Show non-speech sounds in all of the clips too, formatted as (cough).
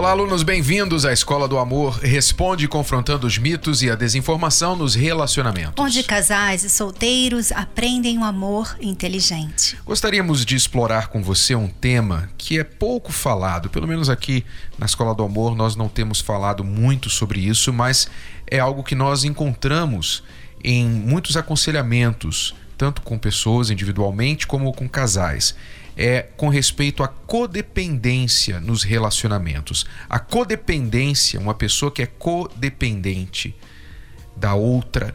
Olá, alunos, bem-vindos à Escola do Amor Responde confrontando os mitos e a desinformação nos relacionamentos. Onde casais e solteiros aprendem o amor inteligente. Gostaríamos de explorar com você um tema que é pouco falado, pelo menos aqui na Escola do Amor nós não temos falado muito sobre isso, mas é algo que nós encontramos em muitos aconselhamentos, tanto com pessoas individualmente como com casais é com respeito à codependência nos relacionamentos. A codependência, uma pessoa que é codependente da outra,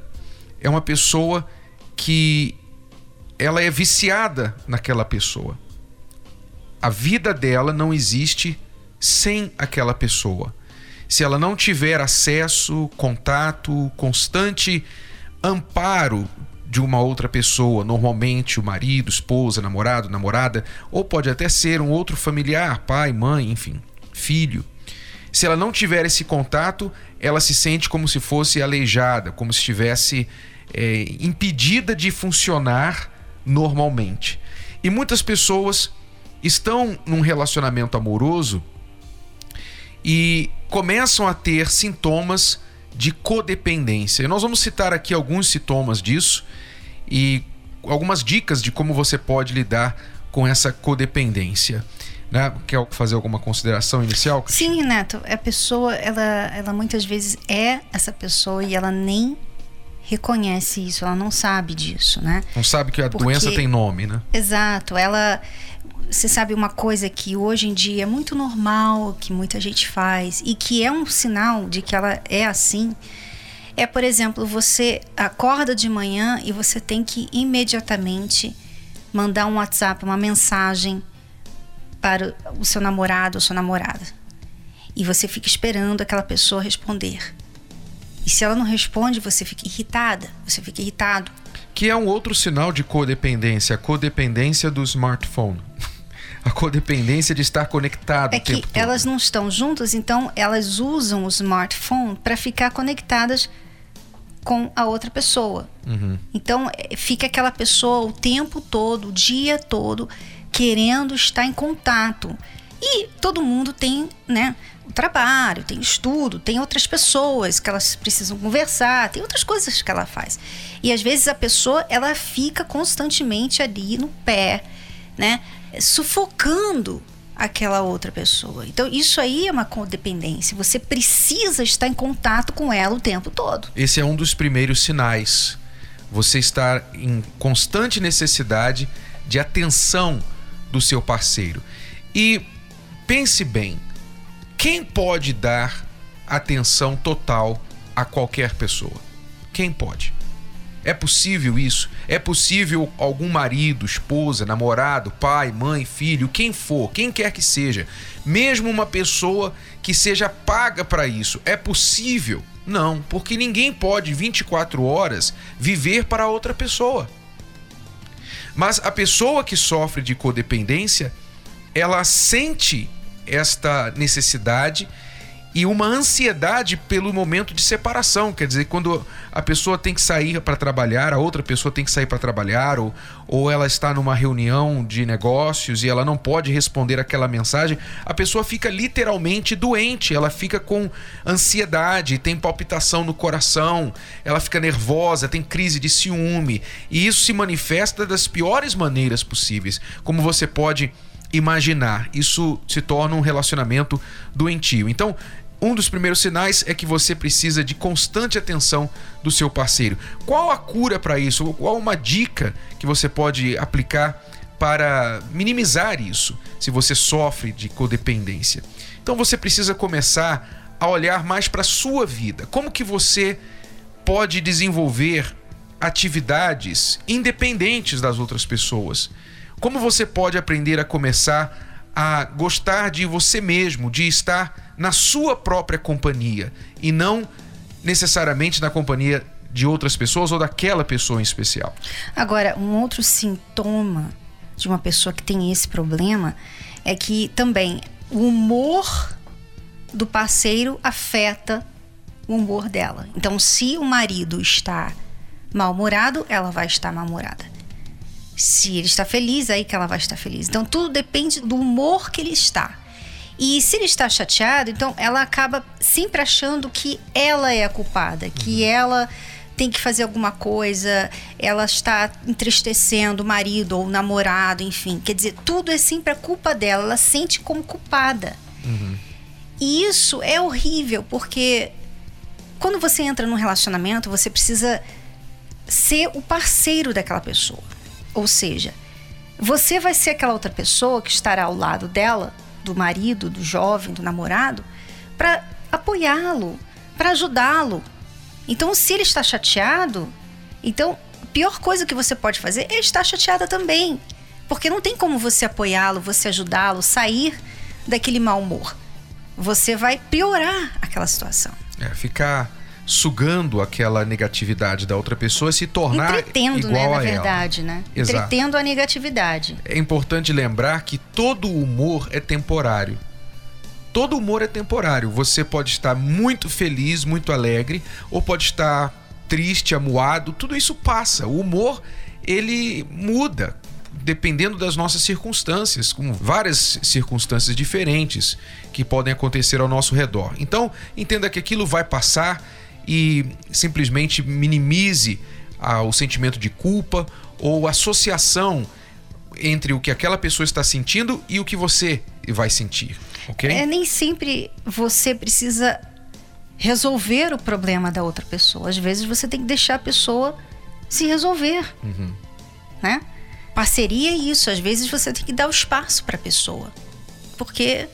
é uma pessoa que ela é viciada naquela pessoa. A vida dela não existe sem aquela pessoa. Se ela não tiver acesso, contato, constante amparo de uma outra pessoa, normalmente o marido, esposa, namorado, namorada, ou pode até ser um outro familiar, pai, mãe, enfim, filho. Se ela não tiver esse contato, ela se sente como se fosse aleijada, como se estivesse é, impedida de funcionar normalmente. E muitas pessoas estão num relacionamento amoroso e começam a ter sintomas de codependência. E nós vamos citar aqui alguns sintomas disso e algumas dicas de como você pode lidar com essa codependência. Né? Quer fazer alguma consideração inicial? Sim, Renato. A pessoa, ela, ela muitas vezes é essa pessoa e ela nem reconhece isso, ela não sabe disso, né? Não sabe que a Porque... doença tem nome, né? Exato. Ela, você sabe uma coisa que hoje em dia é muito normal, que muita gente faz e que é um sinal de que ela é assim é, por exemplo, você acorda de manhã e você tem que imediatamente mandar um WhatsApp, uma mensagem para o seu namorado ou sua namorada. E você fica esperando aquela pessoa responder. E se ela não responde, você fica irritada, você fica irritado. Que é um outro sinal de codependência, a codependência do smartphone. (laughs) A codependência de estar conectado. É que elas não estão juntas, então elas usam o smartphone para ficar conectadas com a outra pessoa. Uhum. Então é, fica aquela pessoa o tempo todo, o dia todo, querendo estar em contato. E todo mundo tem, né? O trabalho, tem estudo, tem outras pessoas que elas precisam conversar, tem outras coisas que ela faz. E às vezes a pessoa ela fica constantemente ali no pé, né? Sufocando aquela outra pessoa. Então, isso aí é uma codependência. Você precisa estar em contato com ela o tempo todo. Esse é um dos primeiros sinais. Você está em constante necessidade de atenção do seu parceiro. E pense bem: quem pode dar atenção total a qualquer pessoa? Quem pode? É possível isso? É possível algum marido, esposa, namorado, pai, mãe, filho, quem for, quem quer que seja, mesmo uma pessoa que seja paga para isso, é possível? Não, porque ninguém pode 24 horas viver para outra pessoa. Mas a pessoa que sofre de codependência, ela sente esta necessidade e uma ansiedade pelo momento de separação. Quer dizer, quando a pessoa tem que sair para trabalhar, a outra pessoa tem que sair para trabalhar, ou, ou ela está numa reunião de negócios e ela não pode responder aquela mensagem, a pessoa fica literalmente doente, ela fica com ansiedade, tem palpitação no coração, ela fica nervosa, tem crise de ciúme. E isso se manifesta das piores maneiras possíveis. Como você pode imaginar. Isso se torna um relacionamento doentio. Então, um dos primeiros sinais é que você precisa de constante atenção do seu parceiro. Qual a cura para isso? Qual uma dica que você pode aplicar para minimizar isso, se você sofre de codependência? Então você precisa começar a olhar mais para a sua vida. Como que você pode desenvolver atividades independentes das outras pessoas? Como você pode aprender a começar a gostar de você mesmo, de estar na sua própria companhia e não necessariamente na companhia de outras pessoas ou daquela pessoa em especial? Agora, um outro sintoma de uma pessoa que tem esse problema é que também o humor do parceiro afeta o humor dela. Então, se o marido está mal-humorado, ela vai estar mal-humorada. Se ele está feliz, aí que ela vai estar feliz. Então, tudo depende do humor que ele está. E se ele está chateado, então ela acaba sempre achando que ela é a culpada, que uhum. ela tem que fazer alguma coisa, ela está entristecendo o marido ou o namorado, enfim. Quer dizer, tudo é sempre a culpa dela, ela sente como culpada. Uhum. E isso é horrível, porque quando você entra num relacionamento, você precisa ser o parceiro daquela pessoa. Ou seja, você vai ser aquela outra pessoa que estará ao lado dela, do marido, do jovem, do namorado, para apoiá-lo, para ajudá-lo. Então, se ele está chateado, então a pior coisa que você pode fazer é estar chateada também. Porque não tem como você apoiá-lo, você ajudá-lo, sair daquele mau humor. Você vai piorar aquela situação. É, ficar sugando aquela negatividade da outra pessoa se tornar Entretendo, igual né, na verdade, ela. né? Exato. Entretendo a negatividade. É importante lembrar que todo humor é temporário. Todo humor é temporário. Você pode estar muito feliz, muito alegre, ou pode estar triste, amuado. Tudo isso passa. O humor ele muda dependendo das nossas circunstâncias, com várias circunstâncias diferentes que podem acontecer ao nosso redor. Então, entenda que aquilo vai passar e simplesmente minimize ah, o sentimento de culpa ou associação entre o que aquela pessoa está sentindo e o que você vai sentir, ok? É, nem sempre você precisa resolver o problema da outra pessoa. Às vezes você tem que deixar a pessoa se resolver, uhum. né? Parceria é isso. Às vezes você tem que dar o espaço para a pessoa, porque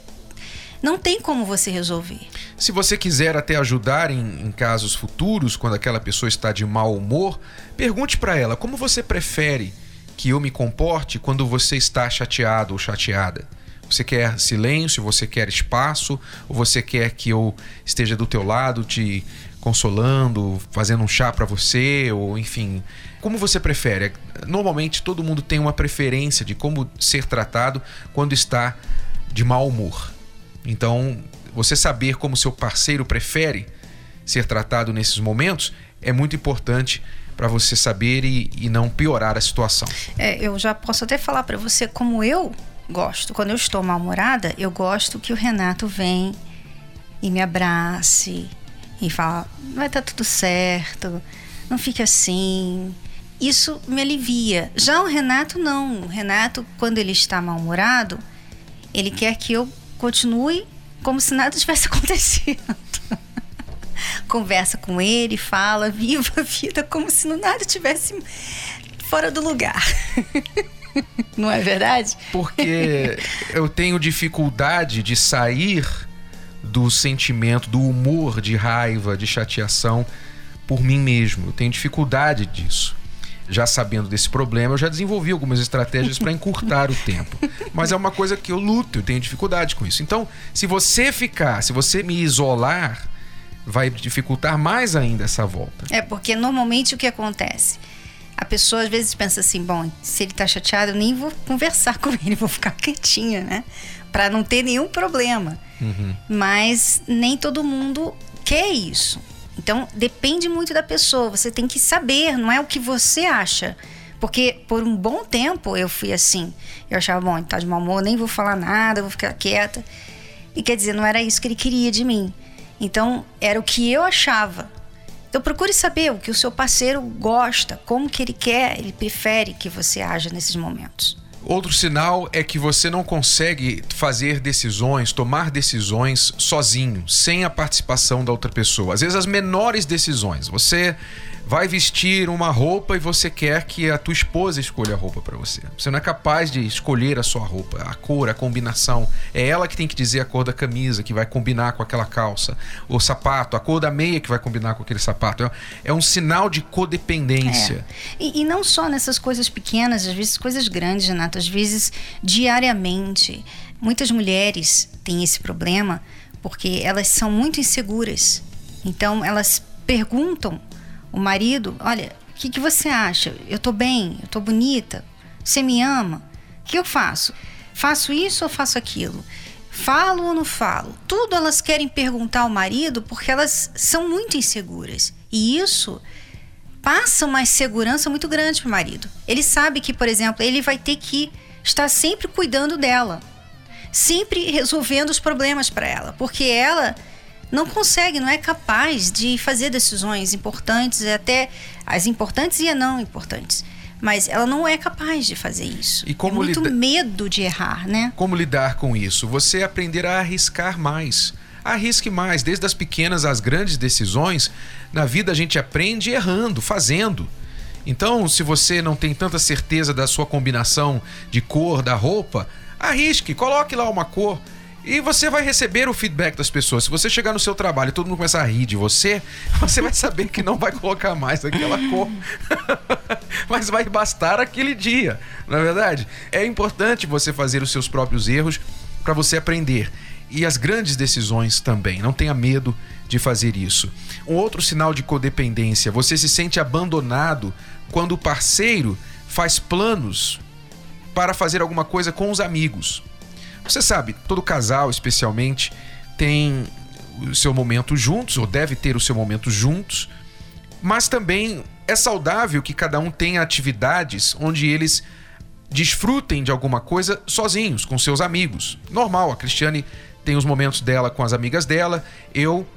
não tem como você resolver. Se você quiser até ajudar em, em casos futuros, quando aquela pessoa está de mau humor, pergunte para ela como você prefere que eu me comporte quando você está chateado ou chateada. Você quer silêncio, você quer espaço, ou você quer que eu esteja do teu lado te consolando, fazendo um chá para você, ou enfim, como você prefere? Normalmente todo mundo tem uma preferência de como ser tratado quando está de mau humor. Então, você saber como seu parceiro prefere ser tratado nesses momentos é muito importante para você saber e, e, não piorar a situação. É, eu já posso até falar para você como eu gosto. Quando eu estou mal-humorada, eu gosto que o Renato vem e me abrace e fala: vai estar tá tudo certo, não fique assim. Isso me alivia. Já o Renato, não. O Renato, quando ele está mal-humorado, ele quer que eu continue como se nada tivesse (laughs) acontecido. Conversa com ele, fala, viva a vida como se nada tivesse fora do lugar. (laughs) Não é verdade? Porque eu tenho dificuldade de sair do sentimento, do humor de raiva, de chateação por mim mesmo. Eu tenho dificuldade disso já sabendo desse problema, eu já desenvolvi algumas estratégias para encurtar o tempo. Mas é uma coisa que eu luto, eu tenho dificuldade com isso. Então, se você ficar, se você me isolar, vai dificultar mais ainda essa volta. É, porque normalmente o que acontece? A pessoa às vezes pensa assim: bom, se ele tá chateado, eu nem vou conversar (laughs) com ele, vou ficar quietinha, né? Para não ter nenhum problema. Uhum. Mas nem todo mundo quer isso. Então, depende muito da pessoa. Você tem que saber, não é o que você acha. Porque por um bom tempo eu fui assim. Eu achava, bom, ele tá de mau humor, nem vou falar nada, vou ficar quieta. E quer dizer, não era isso que ele queria de mim. Então, era o que eu achava. Então, procure saber o que o seu parceiro gosta, como que ele quer, ele prefere que você haja nesses momentos. Outro sinal é que você não consegue fazer decisões, tomar decisões sozinho, sem a participação da outra pessoa. Às vezes as menores decisões. Você vai vestir uma roupa e você quer que a tua esposa escolha a roupa para você. Você não é capaz de escolher a sua roupa, a cor, a combinação. É ela que tem que dizer a cor da camisa que vai combinar com aquela calça, o sapato, a cor da meia que vai combinar com aquele sapato. É, é um sinal de codependência. É. E, e, não só nessas coisas pequenas, às vezes coisas grandes, Renato, às vezes diariamente. Muitas mulheres têm esse problema porque elas são muito inseguras. Então elas perguntam o marido, olha, o que, que você acha? Eu tô bem, eu tô bonita, você me ama? O que eu faço? Faço isso ou faço aquilo? Falo ou não falo? Tudo elas querem perguntar ao marido porque elas são muito inseguras. E isso passa uma insegurança muito grande para o marido. Ele sabe que, por exemplo, ele vai ter que estar sempre cuidando dela, sempre resolvendo os problemas para ela, porque ela não consegue, não é capaz de fazer decisões importantes, até as importantes e as não importantes. Mas ela não é capaz de fazer isso. E como é muito lida... medo de errar, né? Como lidar com isso? Você aprender a arriscar mais. Arrisque mais, desde as pequenas às grandes decisões. Na vida a gente aprende errando, fazendo. Então, se você não tem tanta certeza da sua combinação de cor da roupa, arrisque, coloque lá uma cor. E você vai receber o feedback das pessoas. Se você chegar no seu trabalho e todo mundo começar a rir de você, (laughs) você vai saber que não vai colocar mais aquela cor. (laughs) Mas vai bastar aquele dia, não é verdade? É importante você fazer os seus próprios erros para você aprender. E as grandes decisões também. Não tenha medo de fazer isso. Um outro sinal de codependência: você se sente abandonado quando o parceiro faz planos para fazer alguma coisa com os amigos. Você sabe, todo casal, especialmente, tem o seu momento juntos, ou deve ter o seu momento juntos, mas também é saudável que cada um tenha atividades onde eles desfrutem de alguma coisa sozinhos, com seus amigos. Normal, a Cristiane tem os momentos dela com as amigas dela, eu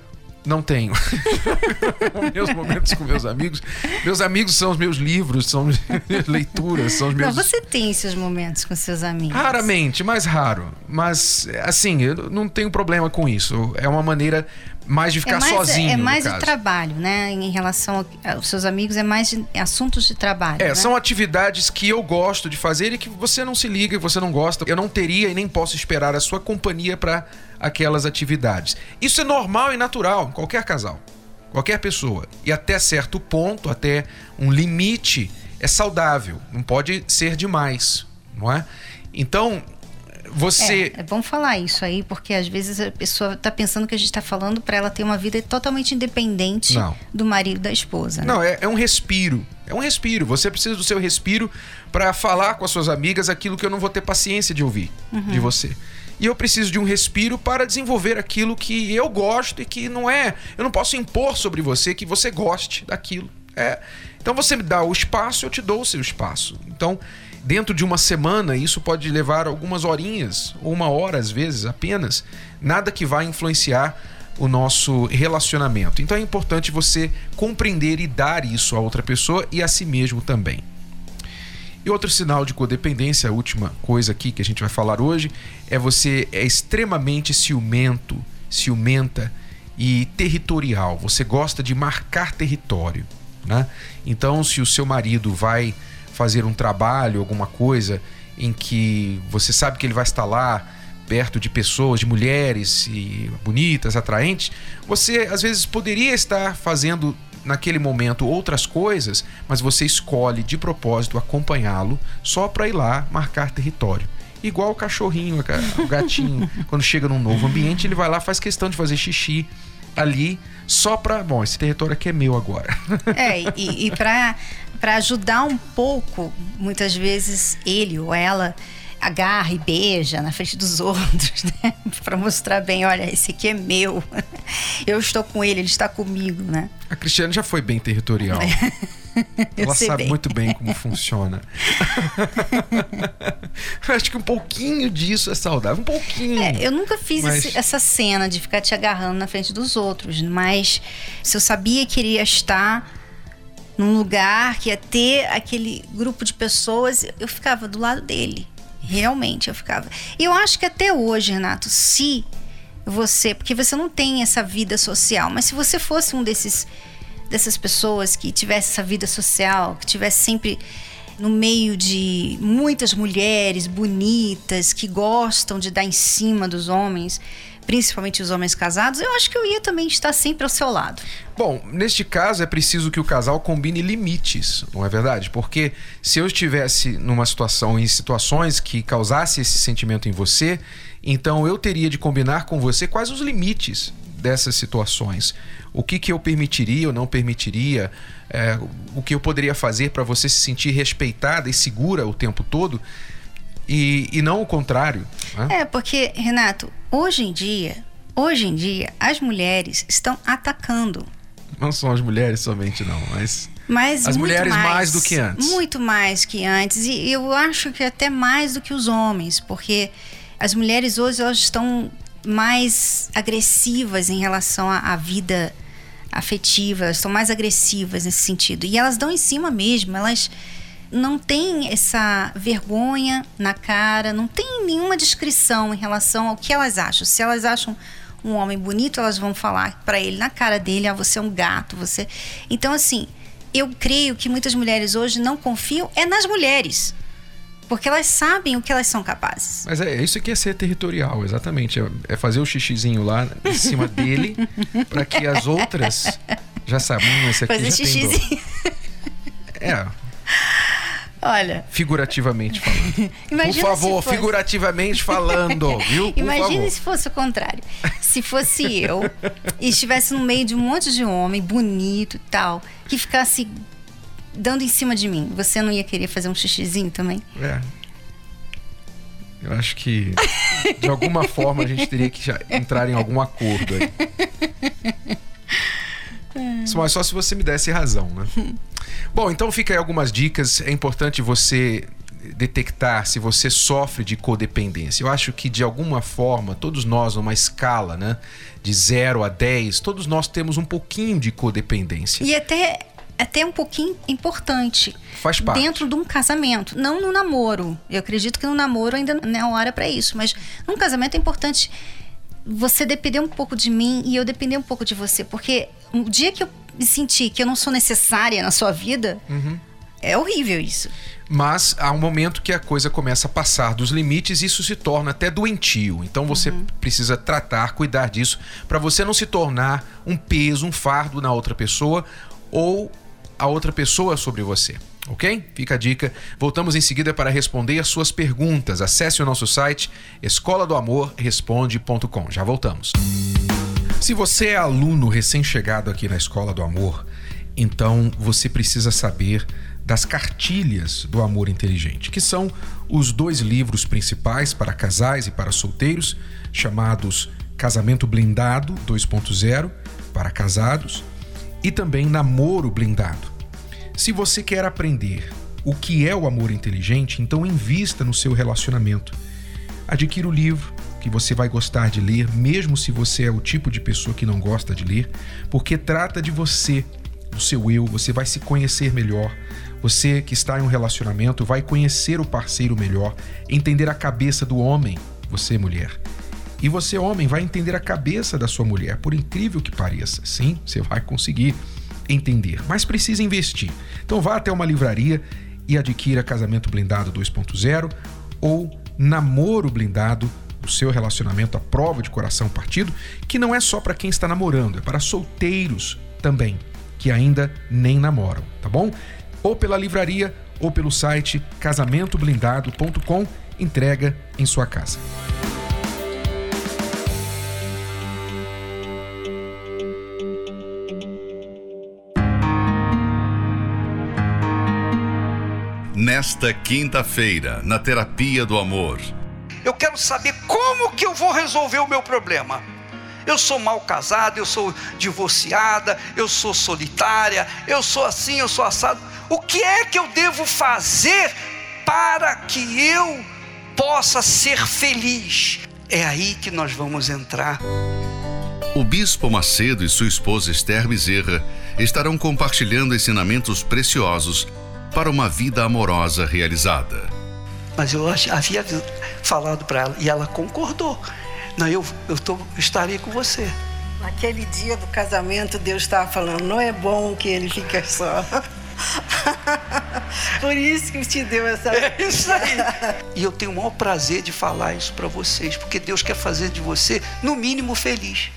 não tenho. (laughs) meus momentos com meus amigos. Meus amigos são os meus livros, são minhas leituras, são os meus. Não, você tem seus momentos com seus amigos. Raramente, mais raro. Mas, assim, eu não tenho problema com isso. É uma maneira mais de ficar é mais, sozinho. É mais o trabalho, né? Em relação aos seus amigos, é mais de, assuntos de trabalho. É, né? são atividades que eu gosto de fazer e que você não se liga e você não gosta. Eu não teria e nem posso esperar a sua companhia para aquelas atividades. Isso é normal e natural qualquer casal, qualquer pessoa. E até certo ponto, até um limite, é saudável. Não pode ser demais, não é? Então, você. É, é bom falar isso aí, porque às vezes a pessoa está pensando que a gente está falando para ela ter uma vida totalmente independente Não. do marido da esposa. Né? Não, é, é um respiro. É um respiro. Você precisa do seu respiro para falar com as suas amigas aquilo que eu não vou ter paciência de ouvir Uhum. de você. E eu preciso de um respiro para desenvolver aquilo que eu gosto e que não é. Eu não posso impor sobre você que você goste daquilo. É. Então você me dá o espaço, eu te dou o seu espaço. Então, dentro de uma semana, isso pode levar algumas horinhas, ou uma hora às vezes apenas. Nada que vai influenciar o nosso relacionamento. Então é importante você compreender e dar isso a outra pessoa e a si mesmo também. E outro sinal de codependência, a última coisa aqui que a gente vai falar hoje, é você é extremamente ciumento, ciumenta e territorial. Você gosta de marcar território, né? Então, se o seu marido vai fazer um trabalho, alguma coisa em que você sabe que ele vai estar lá perto de pessoas, de mulheres bonitas, atraentes, você às vezes poderia estar fazendo naquele momento outras coisas, mas você escolhe de propósito acompanhá-lo só para ir lá marcar território. Igual o cachorrinho, o gatinho, (laughs) quando chega num novo ambiente, ele vai lá faz questão de fazer xixi ali só para, bom, esse território aqui é meu agora. (laughs) É, e, e para ajudar um pouco, muitas vezes ele ou ela agarra e beija na frente dos (laughs) outros, né? Para mostrar bem, olha, esse aqui é meu. (laughs) Eu estou com ele, ele está comigo, né? A Cristiane já foi bem territorial. (laughs) Eu Ela sabe bem. muito bem como funciona. Eu Acho que um pouquinho disso é saudável, um pouquinho. É, eu nunca fiz Mas- esse- essa cena de ficar te agarrando na frente dos outros, mas se eu sabia que iria estar num lugar que ia ter aquele grupo de pessoas, eu ficava do lado dele. Realmente, eu ficava. E eu acho que até hoje, Renato, se você, porque você não tem essa vida social, mas se você fosse um desses dessas pessoas que tivesse essa vida social, que tivesse sempre no meio de muitas mulheres bonitas que gostam de dar em cima dos homens, principalmente os homens casados, eu acho que eu ia também estar sempre ao seu lado. Bom, neste caso é preciso que o casal combine limites, não é verdade? Porque se eu estivesse numa situação, em situações que causasse esse sentimento em você, então eu teria de combinar com você quais os limites dessas situações. O que, que eu permitiria ou não permitiria, é, o que eu poderia fazer para você se sentir respeitada e segura o tempo todo. E, e não o contrário. Né? É, porque, Renato, hoje em dia, hoje em dia, as mulheres estão atacando. Não são as mulheres somente, não, mas. Mas as mulheres mais, mais, do que antes. Muito mais que antes. E eu acho que até mais do que os homens, porque as mulheres hoje elas estão mais agressivas em relação à, à vida afetiva, elas estão mais agressivas nesse sentido. E elas dão em cima mesmo, elas não têm essa vergonha na cara, não tem nenhuma descrição em relação ao que elas acham. Se elas acham um homem bonito, elas vão falar para ele na cara dele: "Ah, você é um gato, você". Então assim, eu creio que muitas mulheres hoje não confiam é nas mulheres. Porque elas sabem o que elas são capazes. Mas é isso que é ser territorial, exatamente. É, é fazer o xixizinho lá em cima dele (laughs) para que as outras já saibam, hum, esse aqui fazer já xixizinho. tem É. Olha. Figurativamente falando. (laughs) Por favor, fosse... figurativamente falando, (laughs) viu? Por favor. se fosse o contrário. Se fosse eu e estivesse no meio de um monte de homem bonito e tal, que ficasse dando em cima de mim, você não ia querer fazer um xixizinho também? É. Eu acho que de alguma (laughs) forma a gente teria que entrar em algum acordo aí. Mas só se você me desse razão, né? Bom, então fica aí algumas dicas. É importante você detectar se você sofre de codependência. Eu acho que de alguma forma, todos nós, numa escala, né, de 0 a 10, todos nós temos um pouquinho de codependência. E até até um pouquinho importante. Faz parte. Dentro de um casamento, não no namoro. Eu acredito que no namoro ainda não é hora para isso, mas num casamento é importante você depender um pouco de mim e eu depender um pouco de você, porque o dia que eu me sentir que eu não sou necessária na sua vida, uhum. é horrível isso. Mas há um momento que a coisa começa a passar dos limites e isso se torna até doentio. Então você uhum. precisa tratar, cuidar disso, para você não se tornar um peso, um fardo na outra pessoa ou a outra pessoa sobre você. Ok? Fica a dica. Voltamos em seguida para responder as suas perguntas. Acesse o nosso site escola do amor responde.com. Já voltamos. Se você é aluno recém-chegado aqui na Escola do Amor, então você precisa saber das cartilhas do amor inteligente, que são os dois livros principais para casais e para solteiros, chamados Casamento Blindado 2.0 para casados e também Namoro Blindado. Se você quer aprender o que é o amor inteligente, então invista no seu relacionamento. Adquira o livro que você vai gostar de ler, mesmo se você é o tipo de pessoa que não gosta de ler, porque trata de você, do seu eu, você vai se conhecer melhor. Você que está em um relacionamento vai conhecer o parceiro melhor, entender a cabeça do homem, você mulher. E você, homem, vai entender a cabeça da sua mulher, por incrível que pareça. Sim, você vai conseguir entender, mas precisa investir. Então vá até uma livraria e adquira Casamento Blindado 2.0 ou Namoro Blindado, o seu relacionamento à prova de coração partido, que não é só para quem está namorando, é para solteiros também, que ainda nem namoram, tá bom? Ou pela livraria ou pelo site casamentoblindado.com, entrega em sua casa. Nesta quinta-feira, na Terapia do Amor. Eu quero saber como que eu vou resolver o meu problema. Eu sou mal casado, eu sou divorciada, eu sou solitária, eu sou assim, eu sou assado. O que é que eu devo fazer para que eu possa ser feliz? É aí que nós vamos entrar. O Bispo Macedo e sua esposa Esther Bezerra estarão compartilhando ensinamentos preciosos para uma vida amorosa realizada. Mas eu havia falado para ela e ela concordou. Não, eu, eu tô, estarei com você. Naquele dia do casamento, Deus estava falando: não é bom que ele fique só. (laughs) Por isso que te deu essa. É isso aí. e eu tenho o maior prazer de falar isso para vocês, porque Deus quer fazer de você, no mínimo, feliz.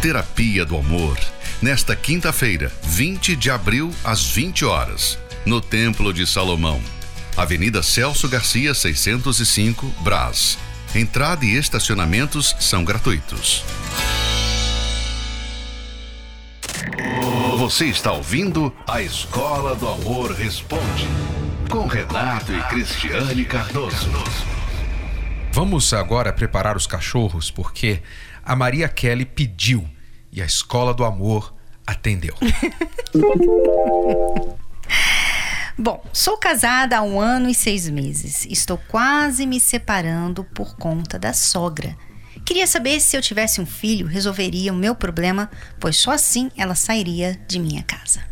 Terapia do Amor nesta quinta-feira, 20 de abril, às 20 horas, no Templo de Salomão, Avenida Celso Garcia, 605, Brás. Entrada e estacionamentos são gratuitos. Você está ouvindo a Escola do Amor Responde. com Renato e Cristiane Cardoso. Vamos agora preparar os cachorros, porque a Maria Kelly pediu e a Escola do Amor atendeu. (laughs) Bom, sou casada há um ano e seis meses. Estou quase me separando por conta da sogra. Queria saber se eu tivesse um filho, resolveria o meu problema, pois só assim ela sairia de minha casa.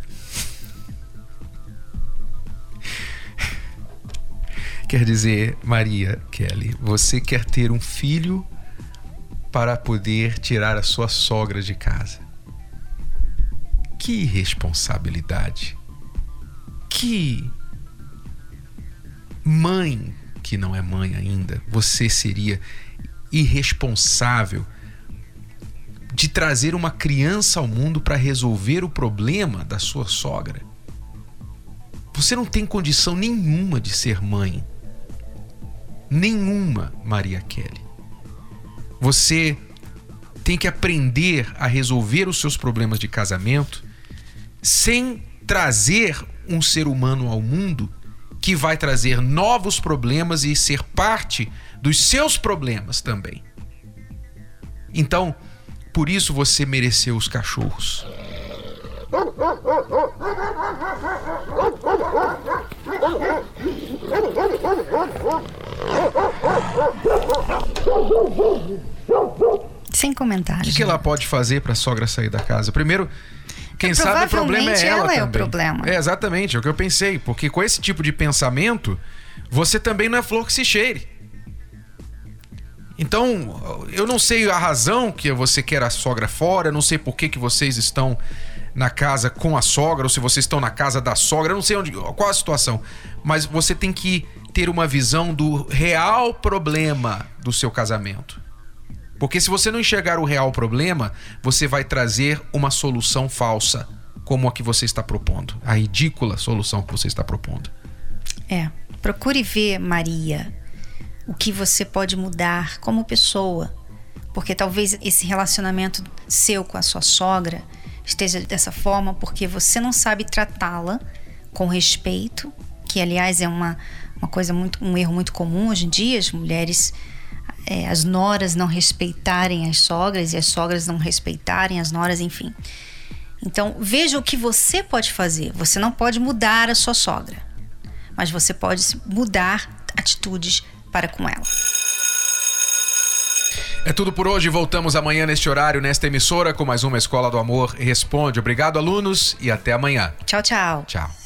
Quer dizer, Maria Kelly, você quer ter um filho para poder tirar a sua sogra de casa. Que irresponsabilidade. Que mãe que não é mãe ainda, você seria irresponsável de trazer uma criança ao mundo para resolver o problema da sua sogra. Você não tem condição nenhuma de ser mãe. Nenhuma, Maria Kelly. Você tem que aprender a resolver os seus problemas de casamento sem trazer um ser humano ao mundo que vai trazer novos problemas e ser parte dos seus problemas também. Então, por isso você mereceu os cachorros. (laughs) Sem comentários. O que, que ela pode fazer para a sogra sair da casa? Primeiro, quem sabe o problema é ela, ela é também. o problema. É exatamente, é o que eu pensei, porque com esse tipo de pensamento, você também não é flor que se cheire. Então, eu não sei a razão que você quer a sogra fora, eu não sei por que, que vocês estão na casa com a sogra, ou se vocês estão na casa da sogra, eu não sei onde, qual a situação. Mas você tem que ter uma visão do real problema do seu casamento. Porque se você não enxergar o real problema, você vai trazer uma solução falsa, como a que você está propondo, a ridícula solução que você está propondo. É. Procure ver, Maria, o que você pode mudar como pessoa. Porque talvez esse relacionamento seu com a sua sogra esteja dessa forma porque você não sabe tratá-la com respeito, que aliás é uma, uma coisa muito um erro muito comum hoje em dia, as mulheres é, as noras não respeitarem as sogras e as sogras não respeitarem as noras, enfim. Então, veja o que você pode fazer. Você não pode mudar a sua sogra, mas você pode mudar atitudes para com ela. É tudo por hoje. Voltamos amanhã neste horário, nesta emissora, com mais uma Escola do Amor Responde. Obrigado, alunos, e até amanhã. Tchau, tchau. Tchau.